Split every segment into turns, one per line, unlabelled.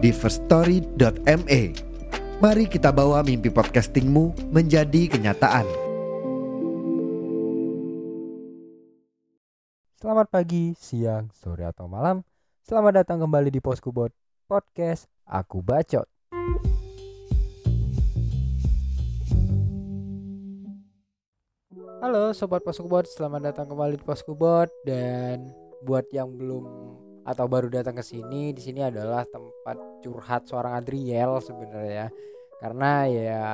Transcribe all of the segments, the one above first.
di firststory.me. Mari kita bawa mimpi podcastingmu menjadi kenyataan.
Selamat pagi, siang, sore atau malam. Selamat datang kembali di Poskubot Podcast Aku Bacot. Halo sobat Poskubot, selamat datang kembali di Poskubot dan buat yang belum atau baru datang ke sini, di sini adalah tempat curhat seorang Adriel sebenarnya. Karena ya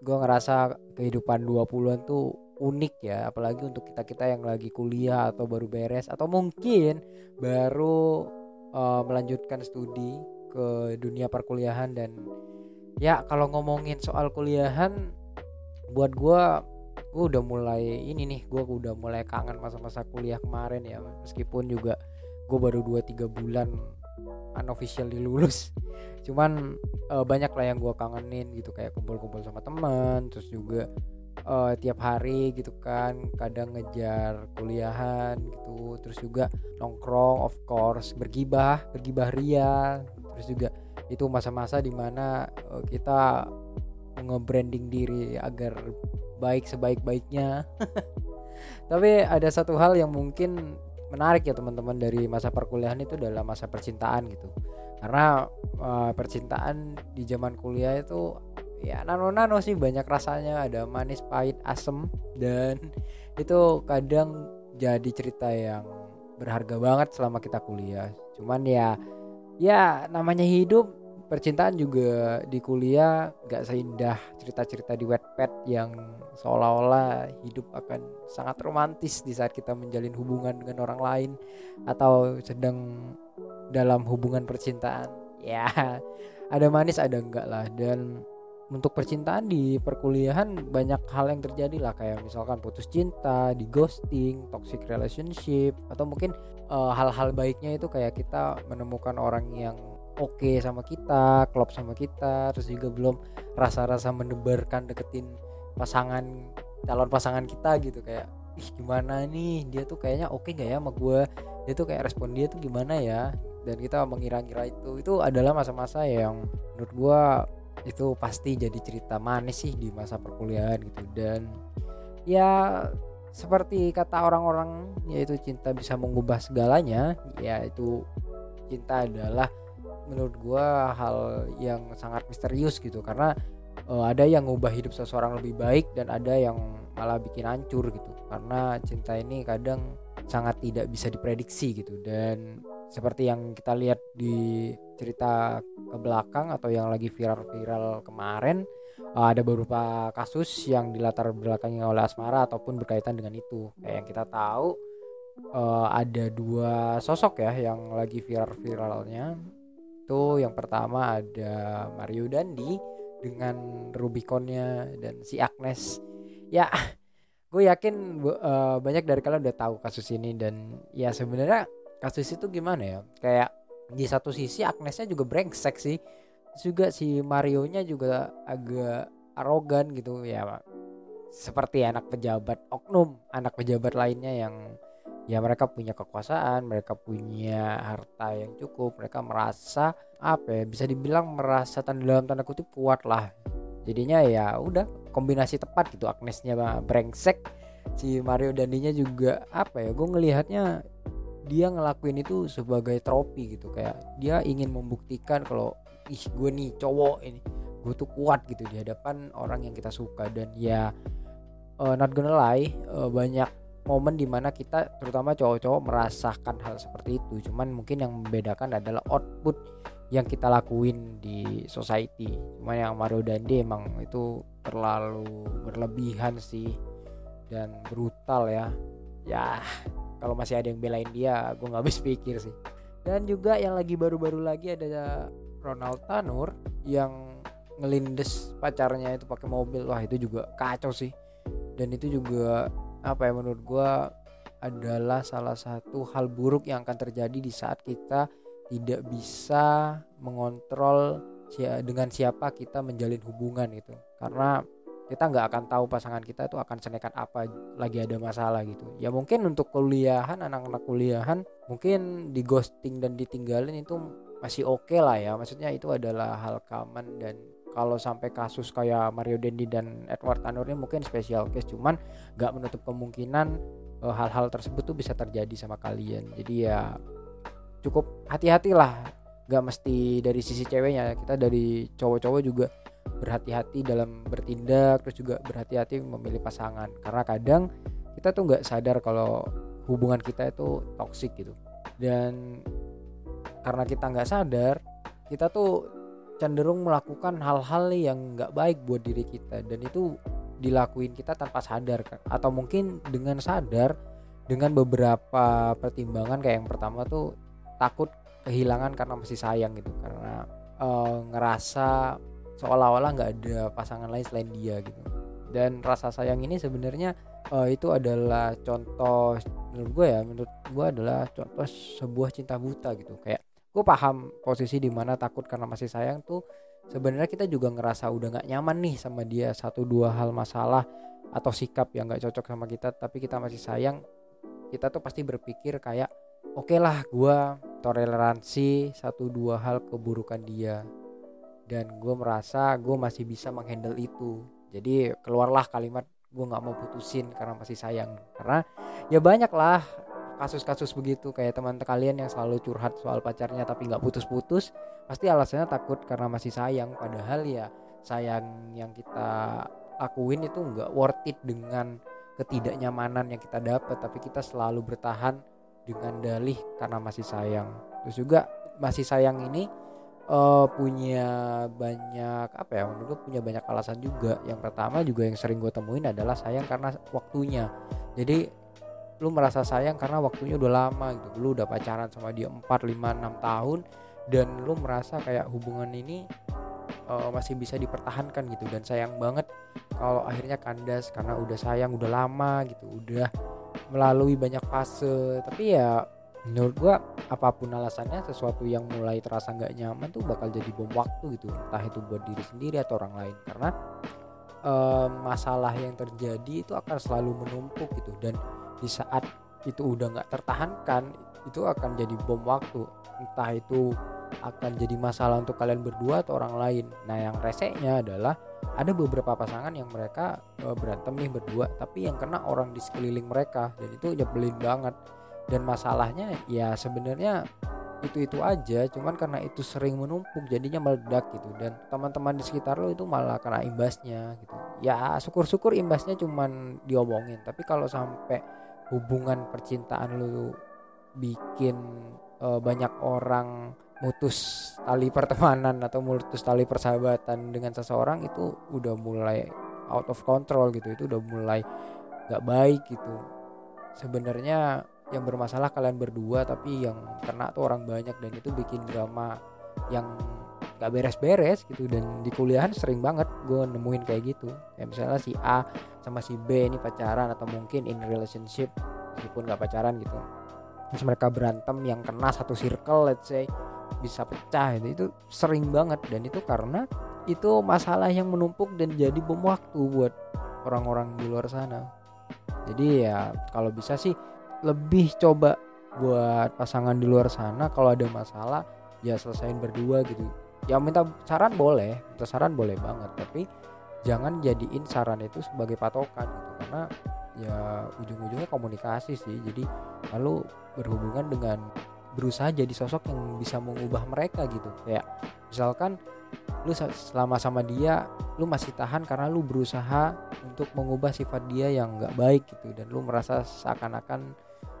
gue ngerasa kehidupan 20-an tuh unik ya, apalagi untuk kita-kita yang lagi kuliah atau baru beres atau mungkin baru uh, melanjutkan studi ke dunia perkuliahan dan ya kalau ngomongin soal kuliahan buat gue gue udah mulai ini nih gue udah mulai kangen masa-masa kuliah kemarin ya meskipun juga gue baru 2-3 bulan unofficial lulus. Cuman uh, banyak lah yang gue kangenin gitu kayak kumpul-kumpul sama teman terus juga uh, tiap hari gitu kan kadang ngejar kuliahan gitu terus juga nongkrong of course bergibah bergibah ria. Terus juga itu masa-masa di mana uh, kita nge-branding diri agar baik sebaik-baiknya. Tapi ada satu hal yang mungkin menarik ya teman-teman dari masa perkuliahan itu adalah masa percintaan gitu. Karena uh, percintaan di zaman kuliah itu ya nano-nano sih banyak rasanya. Ada manis pahit asem dan itu kadang jadi cerita yang berharga banget selama kita kuliah. Cuman ya ya namanya hidup percintaan juga di kuliah gak seindah cerita-cerita di Wattpad yang seolah-olah hidup akan sangat romantis di saat kita menjalin hubungan dengan orang lain atau sedang dalam hubungan percintaan. Ya ada manis ada enggak lah. Dan untuk percintaan di perkuliahan banyak hal yang terjadi lah. Kayak misalkan putus cinta, di ghosting, toxic relationship atau mungkin hal-hal uh, baiknya itu kayak kita menemukan orang yang oke okay sama kita, klop sama kita, terus juga belum rasa-rasa mendebarkan deketin pasangan calon pasangan kita gitu. Kayak ih gimana nih? Dia tuh kayaknya oke okay gak ya sama gue dia tuh kayak respon dia tuh gimana ya? Dan kita mengira-ngira itu itu adalah masa-masa yang menurut gue itu pasti jadi cerita manis sih di masa perkuliahan gitu. Dan ya seperti kata orang-orang yaitu cinta bisa mengubah segalanya yaitu cinta adalah menurut gua hal yang sangat misterius gitu. Karena uh, ada yang ngubah hidup seseorang lebih baik dan ada yang malah bikin hancur gitu. Karena cinta ini kadang sangat tidak bisa diprediksi gitu. Dan seperti yang kita lihat di cerita ke belakang atau yang lagi viral-viral kemarin uh, ada beberapa kasus yang dilatar belakangi oleh asmara ataupun berkaitan dengan itu. Kayak yang kita tahu uh, ada dua sosok ya yang lagi viral-viralnya itu yang pertama ada Mario Dandi dengan Rubiconnya dan si Agnes. Ya gue yakin uh, banyak dari kalian udah tahu kasus ini dan ya sebenarnya kasus itu gimana ya? Kayak di satu sisi Agnesnya juga brengsek sih. Juga si Mario nya juga agak arogan gitu. Ya seperti anak pejabat oknum anak pejabat lainnya yang ya mereka punya kekuasaan mereka punya harta yang cukup mereka merasa apa ya bisa dibilang merasa tanda dalam tanda kutip kuat lah. Jadinya ya udah kombinasi tepat gitu Agnesnya brengsek si Mario Dandinya juga apa ya gue ngelihatnya dia ngelakuin itu sebagai trofi gitu. Kayak dia ingin membuktikan kalau ih gue nih cowok ini gue tuh kuat gitu di hadapan orang yang kita suka. Dan ya uh, not gonna lie uh, banyak momen di mana kita terutama cowok-cowok merasakan hal seperti itu. Cuman mungkin yang membedakan adalah output yang kita lakuin di society. Cuman yang Mario Dandi emang itu terlalu berlebihan sih dan brutal ya. Ya kalau masih ada yang belain dia gue nggak habis pikir sih. Dan juga yang lagi baru-baru lagi ada Ronald Tanur yang ngelindes pacarnya itu pakai mobil. Wah itu juga kacau sih. Dan itu juga apa ya menurut gue adalah salah satu hal buruk yang akan terjadi di saat kita tidak bisa mengontrol dengan siapa kita menjalin hubungan gitu. Karena kita nggak akan tahu pasangan kita itu akan senekat apa lagi ada masalah gitu. Ya mungkin untuk kuliahan anak-anak kuliahan mungkin di ghosting dan ditinggalin itu masih oke okay lah ya. Maksudnya itu adalah hal common dan kalau sampai kasus kayak Mario Dendi dan Edward Tanur ini mungkin special case cuman nggak menutup kemungkinan eh, hal-hal tersebut tuh bisa terjadi sama kalian. Jadi ya cukup hati-hatilah. Nggak mesti dari sisi ceweknya kita dari cowok-cowok juga berhati-hati dalam bertindak terus juga berhati-hati memilih pasangan. Karena kadang kita tuh nggak sadar kalau hubungan kita itu toksik gitu. Dan karena kita nggak sadar kita tuh cenderung melakukan hal-hal yang nggak baik buat diri kita. Dan itu dilakuin kita tanpa sadar kan atau mungkin dengan sadar dengan beberapa pertimbangan kayak yang pertama tuh takut kehilangan karena masih sayang gitu. Karena e, ngerasa seolah-olah nggak ada pasangan lain selain dia gitu. Dan rasa sayang ini sebenarnya e, itu adalah contoh menurut gue ya menurut gue adalah contoh sebuah cinta buta gitu. Kayak gue paham posisi di mana takut karena masih sayang tuh sebenarnya kita juga ngerasa udah nggak nyaman nih sama dia satu dua hal masalah atau sikap yang nggak cocok sama kita tapi kita masih sayang kita tuh pasti berpikir kayak oke okay lah gue toleransi satu dua hal keburukan dia. Dan gue merasa gue masih bisa menghandle itu. Jadi keluarlah kalimat gue nggak mau putusin karena masih sayang. Karena ya banyak lah kasus-kasus begitu. Kayak teman kalian yang selalu curhat soal pacarnya tapi nggak putus-putus pasti alasannya takut karena masih sayang. Padahal ya sayang yang kita lakuin itu nggak worth it dengan ketidaknyamanan yang kita dapat tapi kita selalu bertahan dengan dalih karena masih sayang. Terus juga masih sayang ini uh, punya banyak apa ya menurut punya banyak alasan juga. Yang pertama juga yang sering gue temuin adalah sayang karena waktunya. Jadi lu merasa sayang karena waktunya udah lama gitu. Lu udah pacaran sama dia 4, 5, 6 tahun dan lu merasa kayak hubungan ini uh, masih bisa dipertahankan gitu. Dan sayang banget kalau akhirnya kandas karena udah sayang udah lama gitu udah melalui banyak fase. Tapi ya menurut gua apa pun alasannya sesuatu yang mulai terasa nggak nyaman tuh bakal jadi bom waktu gitu. Entah itu buat diri sendiri atau orang lain. Karena uh, masalah yang terjadi itu akan selalu menumpuk gitu. Dan di saat itu udah nggak tertahankan itu akan jadi bom waktu. Entah itu akan jadi masalah untuk kalian berdua atau orang lain. Nah yang reseknya adalah ada beberapa pasangan yang mereka e, berantem nih berdua tapi yang kena orang di sekeliling mereka dan itu nyebelin banget. Dan masalahnya ya sebenarnya itu itu aja cuman karena itu sering menumpuk jadinya meledak gitu. Dan teman-teman di sekitar lo itu malah kena imbasnya gitu. Ya syukur-syukur imbasnya cuman diomongin. Tapi kalau sampai hubungan percintaan lu bikin uh, banyak orang mutus tali pertemanan atau mutus tali persahabatan dengan seseorang itu udah mulai out of control gitu itu udah mulai gak baik gitu. Sebenarnya yang bermasalah kalian berdua tapi yang kena tuh orang banyak dan itu bikin drama yang gak beres-beres gitu. Dan di kuliahan sering banget gue nemuin kayak gitu. Ya misalnya si A sama si B ini pacaran atau mungkin in relationship meskipun gak pacaran gitu. Terus mereka berantem yang kena satu circle let's say bisa pecah itu itu sering banget. Dan itu karena itu masalah yang menumpuk dan jadi bom waktu buat orang-orang di luar sana. Jadi ya kalau bisa sih lebih coba buat pasangan di luar sana. Kalau ada masalah ya selesain berdua gitu ya minta saran boleh minta saran boleh banget tapi jangan jadiin saran itu sebagai patokan gitu karena ya ujung-ujungnya komunikasi sih. Jadi lalu berhubungan dengan berusaha jadi sosok yang bisa mengubah mereka gitu. Kayak misalkan lu selama sama dia lu masih tahan karena lu berusaha untuk mengubah sifat dia yang nggak baik gitu dan lu merasa seakan-akan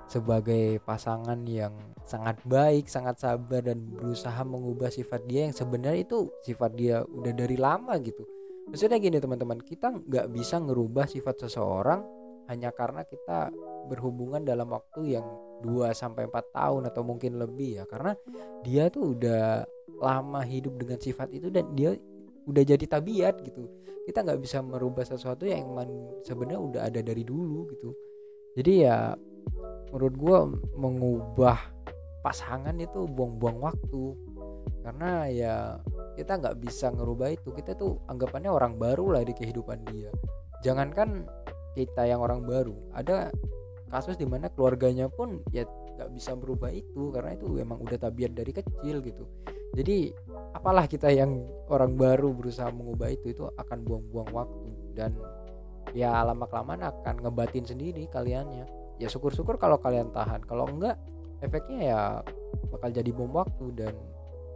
sebagai pasangan yang sangat baik, sangat sabar dan berusaha mengubah sifat dia yang sebenarnya itu sifat dia udah dari lama gitu. Maksudnya gini teman-teman, kita nggak bisa ngerubah sifat seseorang hanya karena kita berhubungan dalam waktu yang 2 sampai 4 tahun atau mungkin lebih ya. Karena dia tuh udah lama hidup dengan sifat itu dan dia udah jadi tabiat gitu. Kita nggak bisa merubah sesuatu yang sebenarnya udah ada dari dulu gitu. Jadi ya menurut gue mengubah pasangan itu buang-buang waktu. Karena ya kita nggak bisa ngerubah itu. Kita tuh anggapannya orang baru lah di kehidupan dia. Jangankan kita yang orang baru. Ada kasus di mana keluarganya pun ya nggak bisa merubah itu. Karena itu emang udah tabiat dari kecil gitu. Jadi apalah kita yang orang baru berusaha mengubah itu itu akan buang-buang waktu. Dan ya lama kelamaan akan ngebatin sendiri kaliannya ya syukur-syukur kalau kalian tahan. Kalau enggak efeknya ya bakal jadi bom waktu dan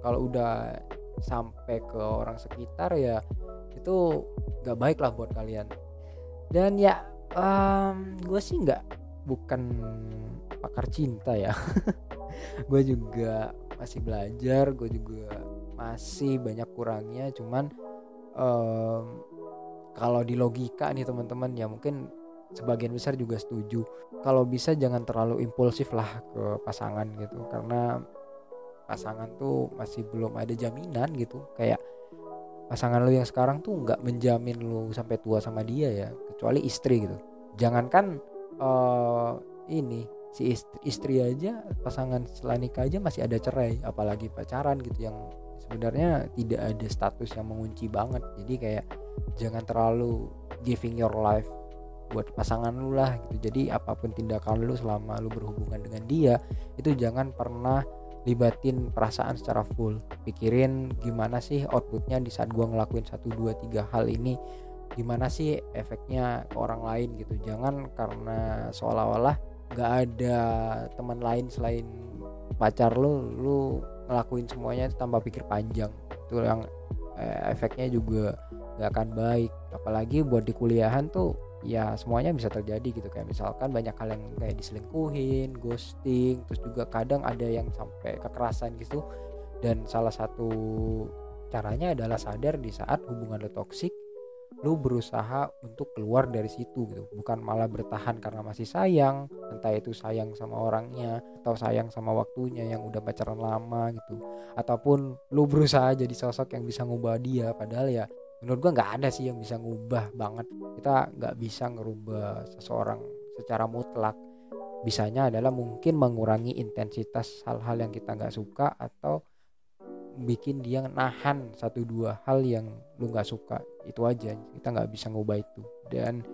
kalau udah sampai ke orang sekitar ya itu nggak baik lah buat kalian. Dan ya um, gue sih nggak bukan pakar cinta ya. Gue juga masih belajar gue juga masih banyak kurangnya cuman um, kalau di logika nih teman-teman ya mungkin sebagian besar juga setuju. Kalau bisa jangan terlalu impulsif lah ke pasangan gitu karena pasangan tuh masih belum ada jaminan gitu. Kayak pasangan lu yang sekarang tuh nggak menjamin lu sampai tua sama dia ya kecuali istri gitu. Jangankan uh, ini si istri, istri aja pasangan setelah aja masih ada cerai apalagi pacaran gitu yang sebenarnya tidak ada status yang mengunci banget. Jadi kayak jangan terlalu giving your life buat pasangan lu lah gitu. Jadi apa pun tindakan lu selama lu berhubungan dengan dia itu jangan pernah libatin perasaan secara full. Pikirin gimana sih outputnya di saat gua ngelakuin satu dua tiga hal ini. Gimana sih efeknya ke orang lain gitu. Jangan karena seolah-olah nggak ada teman lain selain pacar lu lu ngelakuin semuanya tanpa pikir panjang. Itu yang eh, efeknya juga nggak akan baik. Apalagi buat di kuliahan tuh ya semuanya bisa terjadi gitu. Kayak misalkan banyak hal yang kayak diselingkuhin ghosting terus juga kadang ada yang sampai kekerasan gitu. Dan salah satu caranya adalah sadar di saat hubungan lo toksik lu berusaha untuk keluar dari situ gitu. Bukan malah bertahan karena masih sayang entah itu sayang sama orangnya atau sayang sama waktunya yang udah pacaran lama gitu. Ataupun lu berusaha jadi sosok yang bisa ngubah dia padahal ya menurut gua nggak ada sih yang bisa ngubah banget. Kita nggak bisa ngerubah seseorang secara mutlak. Bisanya adalah mungkin mengurangi intensitas hal-hal yang kita nggak suka atau bikin dia nahan satu dua hal yang lu nggak suka. Itu aja kita nggak bisa ngubah itu. Dan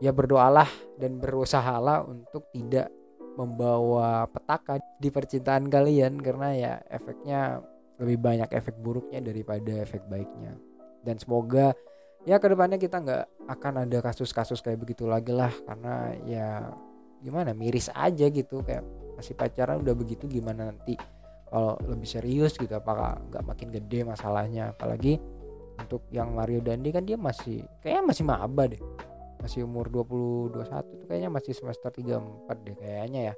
ya berdoalah dan berusahalah untuk tidak membawa petaka di percintaan kalian karena ya efeknya lebih banyak efek buruknya daripada efek baiknya dan semoga ya ke depannya kita nggak akan ada kasus-kasus kayak begitu lagi lah. Karena ya gimana miris aja gitu. Kayak masih pacaran udah begitu gimana nanti kalau lebih serius gitu? Apakah nggak makin gede masalahnya? Apalagi untuk yang Mario Dandi kan dia masih kayaknya masih maba deh. Masih umur 20 21 tuh kayaknya masih semester 34 deh kayaknya ya.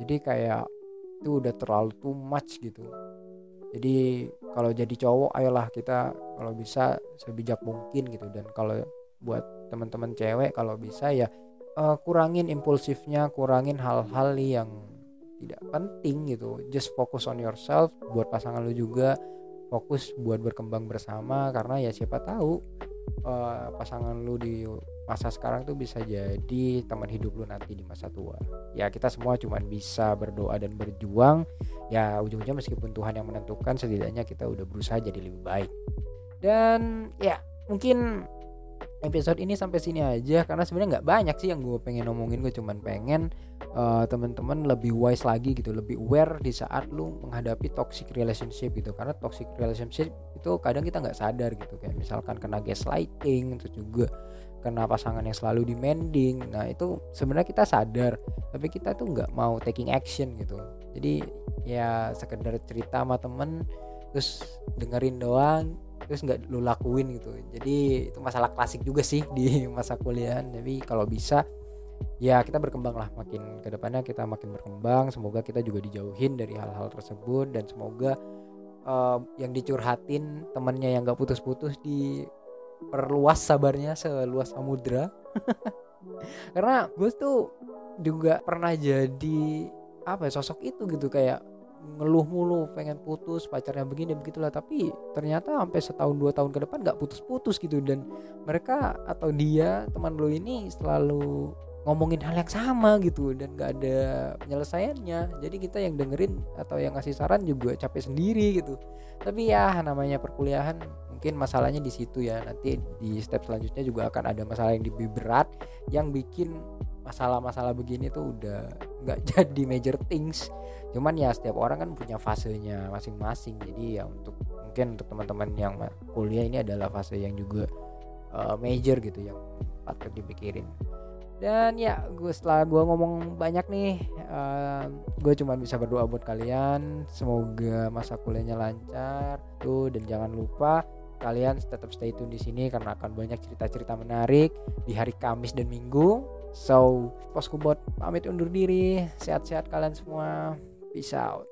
Jadi kayak itu udah terlalu too much gitu jadi kalau jadi cowok ayolah kita kalau bisa sebijak mungkin gitu. Dan kalau buat teman-teman cewek kalau bisa ya uh, kurangin impulsifnya kurangin hal-hal yang tidak penting gitu. Just focus on yourself buat pasangan lu juga. Fokus buat berkembang bersama karena ya siapa tahu uh, pasangan lu di masa sekarang tuh bisa jadi teman hidup lu nanti di masa tua. Ya kita semua cuma bisa berdoa dan berjuang. Ya ujung-ujungnya meskipun Tuhan yang menentukan setidaknya kita udah berusaha jadi lebih baik. Dan ya mungkin episode ini sampai sini aja karena sebenarnya nggak banyak sih yang gue pengen ngomongin gue cuman pengen uh, teman-teman lebih wise lagi gitu lebih aware di saat lu menghadapi toxic relationship gitu. Karena toxic relationship itu kadang kita nggak sadar gitu. Kayak misalkan kena gaslighting terus juga kena pasangan yang selalu demanding. Nah itu sebenarnya kita sadar tapi kita tuh nggak mau taking action gitu. Jadi ya sekedar cerita sama temen terus dengerin doang terus nggak lu lakuin gitu. Jadi itu masalah klasik juga sih di masa kuliah tapi kalau bisa ya kita berkembang lah. Makin ke depannya kita makin berkembang. Semoga kita juga dijauhin dari hal-hal tersebut. Dan semoga uh, yang dicurhatin temennya yang nggak putus-putus di perluas sabarnya seluas samudra. Karena gue tuh juga pernah jadi apa ya, sosok itu gitu. Kayak ngeluh mulu pengen putus pacarnya begini begitulah. Tapi ternyata sampai setahun dua tahun ke depan nggak putus-putus gitu. Dan mereka atau dia teman lo ini selalu ngomongin hal yang sama gitu. Dan gak ada penyelesaiannya. Jadi kita yang dengerin atau yang ngasih saran juga capek sendiri gitu. Tapi ya namanya perkuliahan mungkin masalahnya di situ ya. Nanti di step selanjutnya juga akan ada masalah yang lebih berat yang bikin masalah-masalah begini tuh udah nggak jadi major things. Cuman ya setiap orang kan punya fasenya masing-masing. Jadi ya untuk mungkin untuk teman-teman yang kuliah ini adalah fase yang juga uh, major gitu yang patut dipikirin. Dan ya gue setelah gue ngomong banyak nih uh, gue cuma bisa berdoa buat kalian. Semoga masa kuliahnya lancar tuh dan jangan lupa kalian tetap stay tune di sini karena akan banyak cerita-cerita menarik di hari Kamis dan Minggu. So poskubot pamit undur diri. Sehat-sehat kalian semua. Peace out